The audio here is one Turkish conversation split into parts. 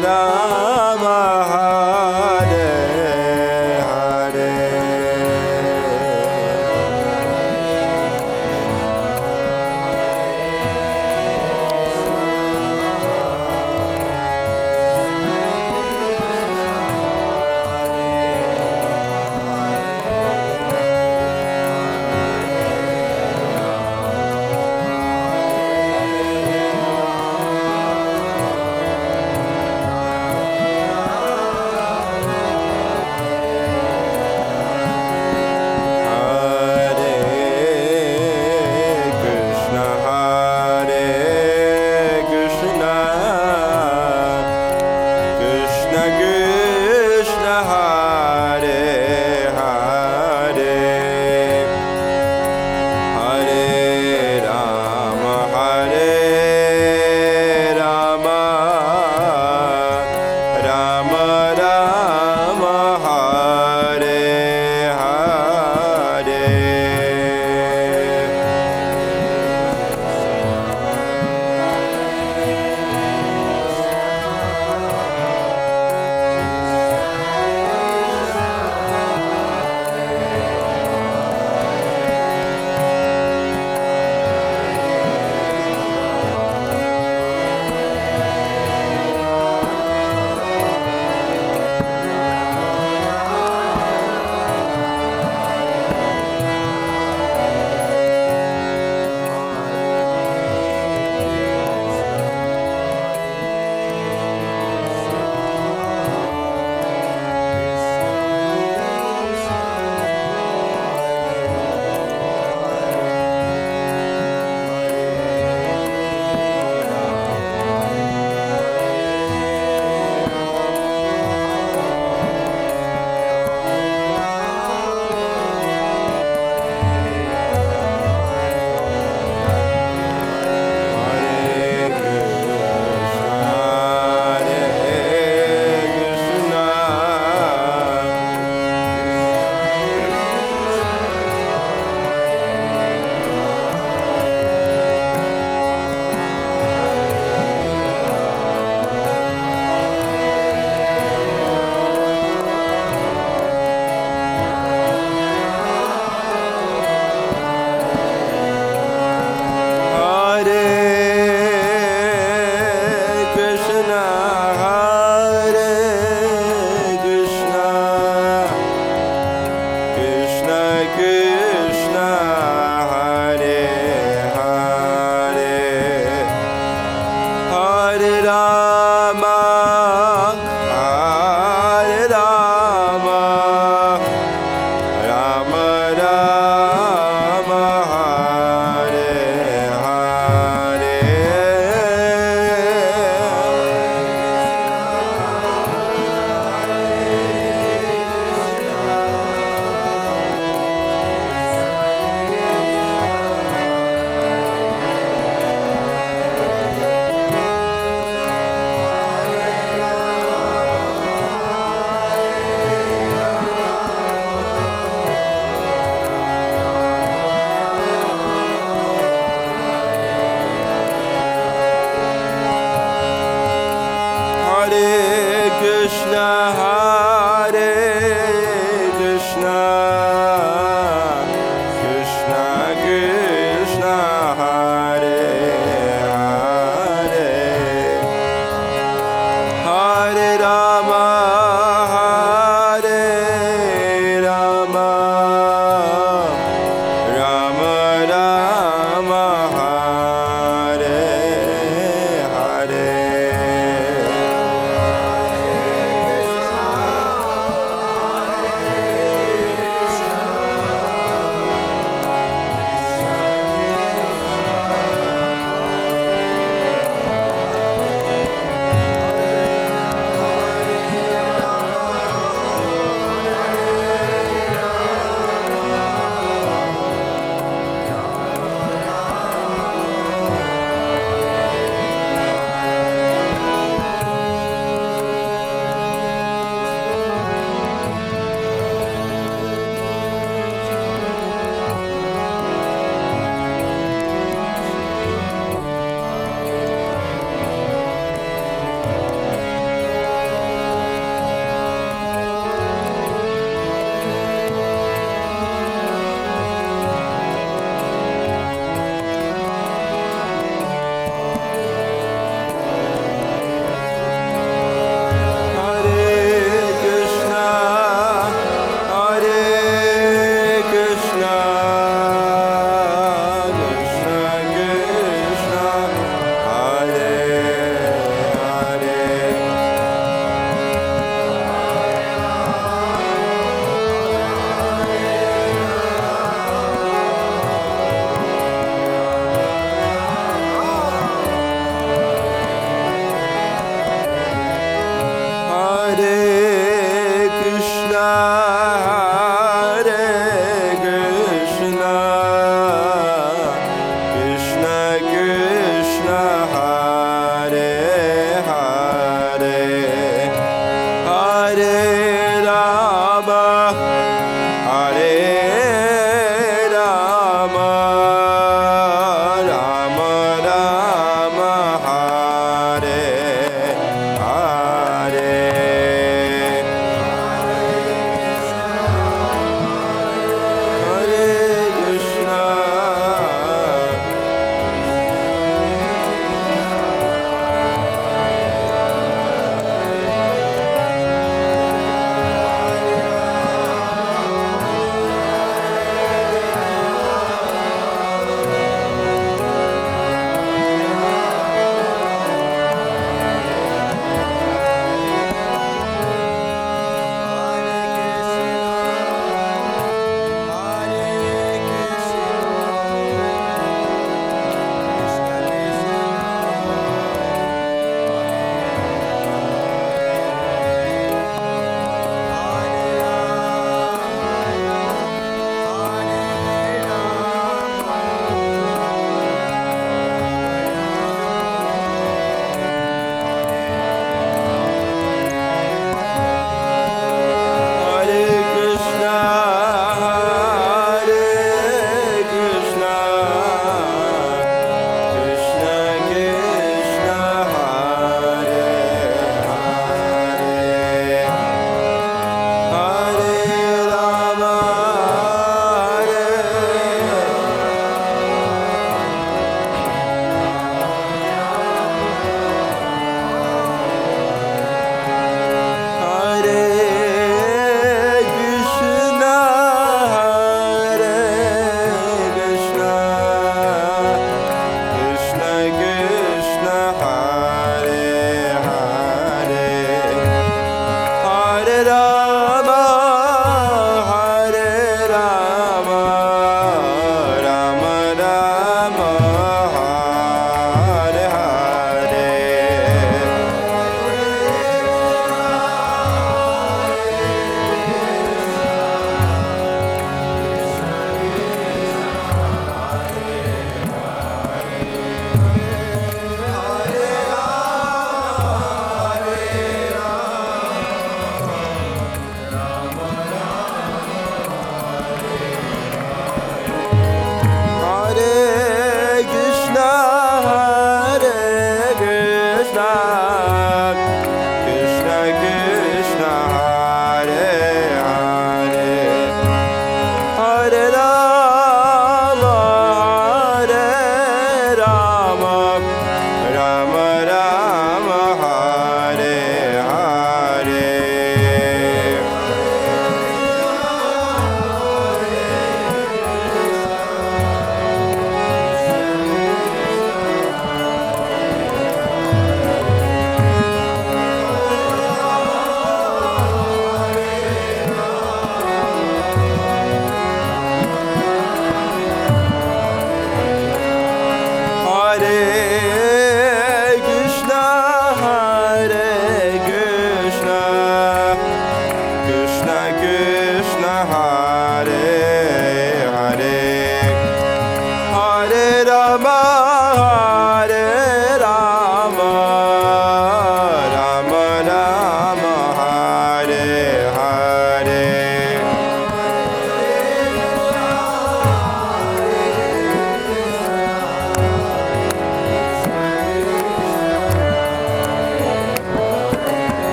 la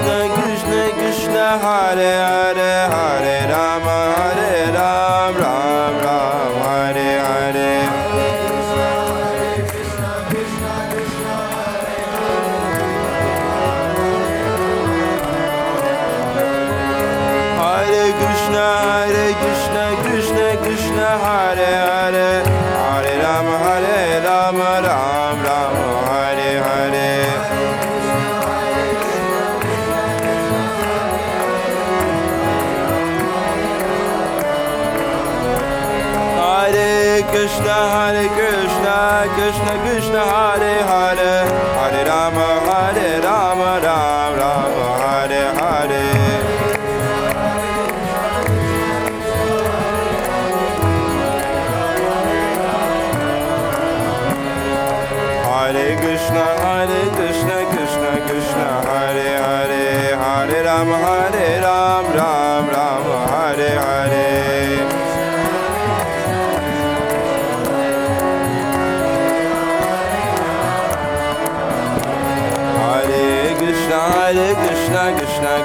कृष्ण कृष्ण Krishna Hare Hare हरे रा Krishna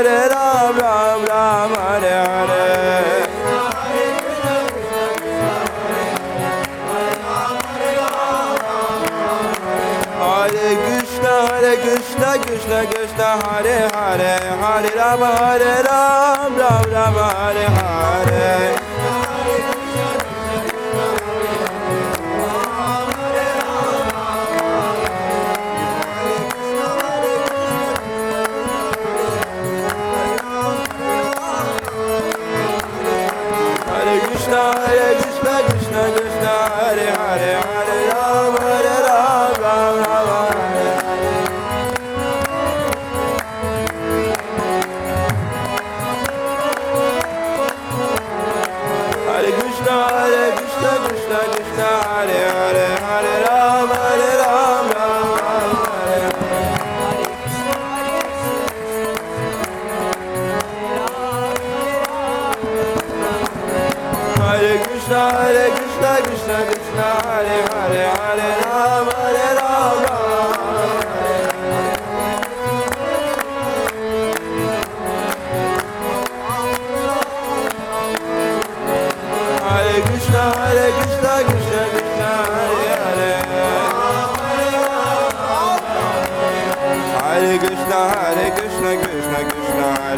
hare Ram Ram Ram Hare Hare. Hare Krishna Hare Krishna Krishna Krishna Hare Hare. Hare Rama Hare Ram Ram Ram Hare Hare.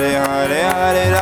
れあれあれ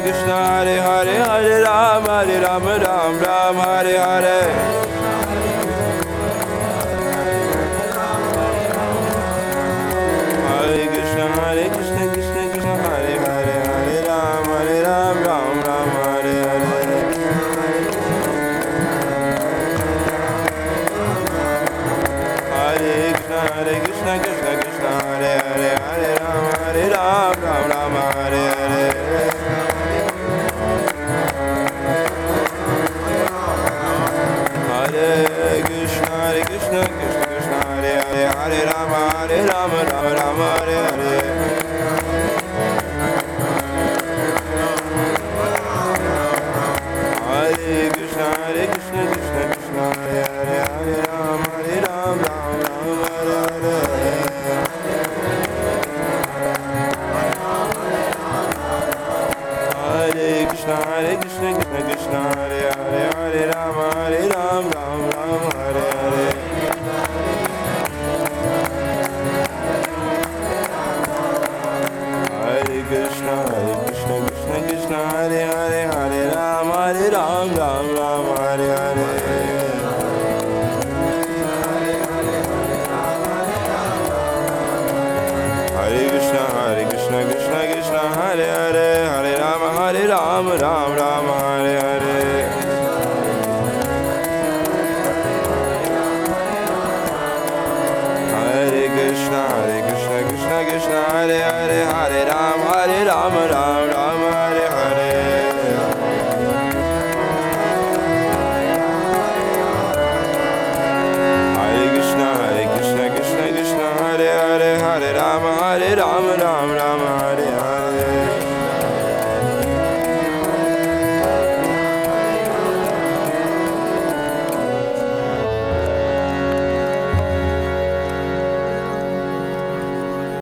Krishna Hare Hare Hare Ram Hare Ram Ram Ram Hare Hare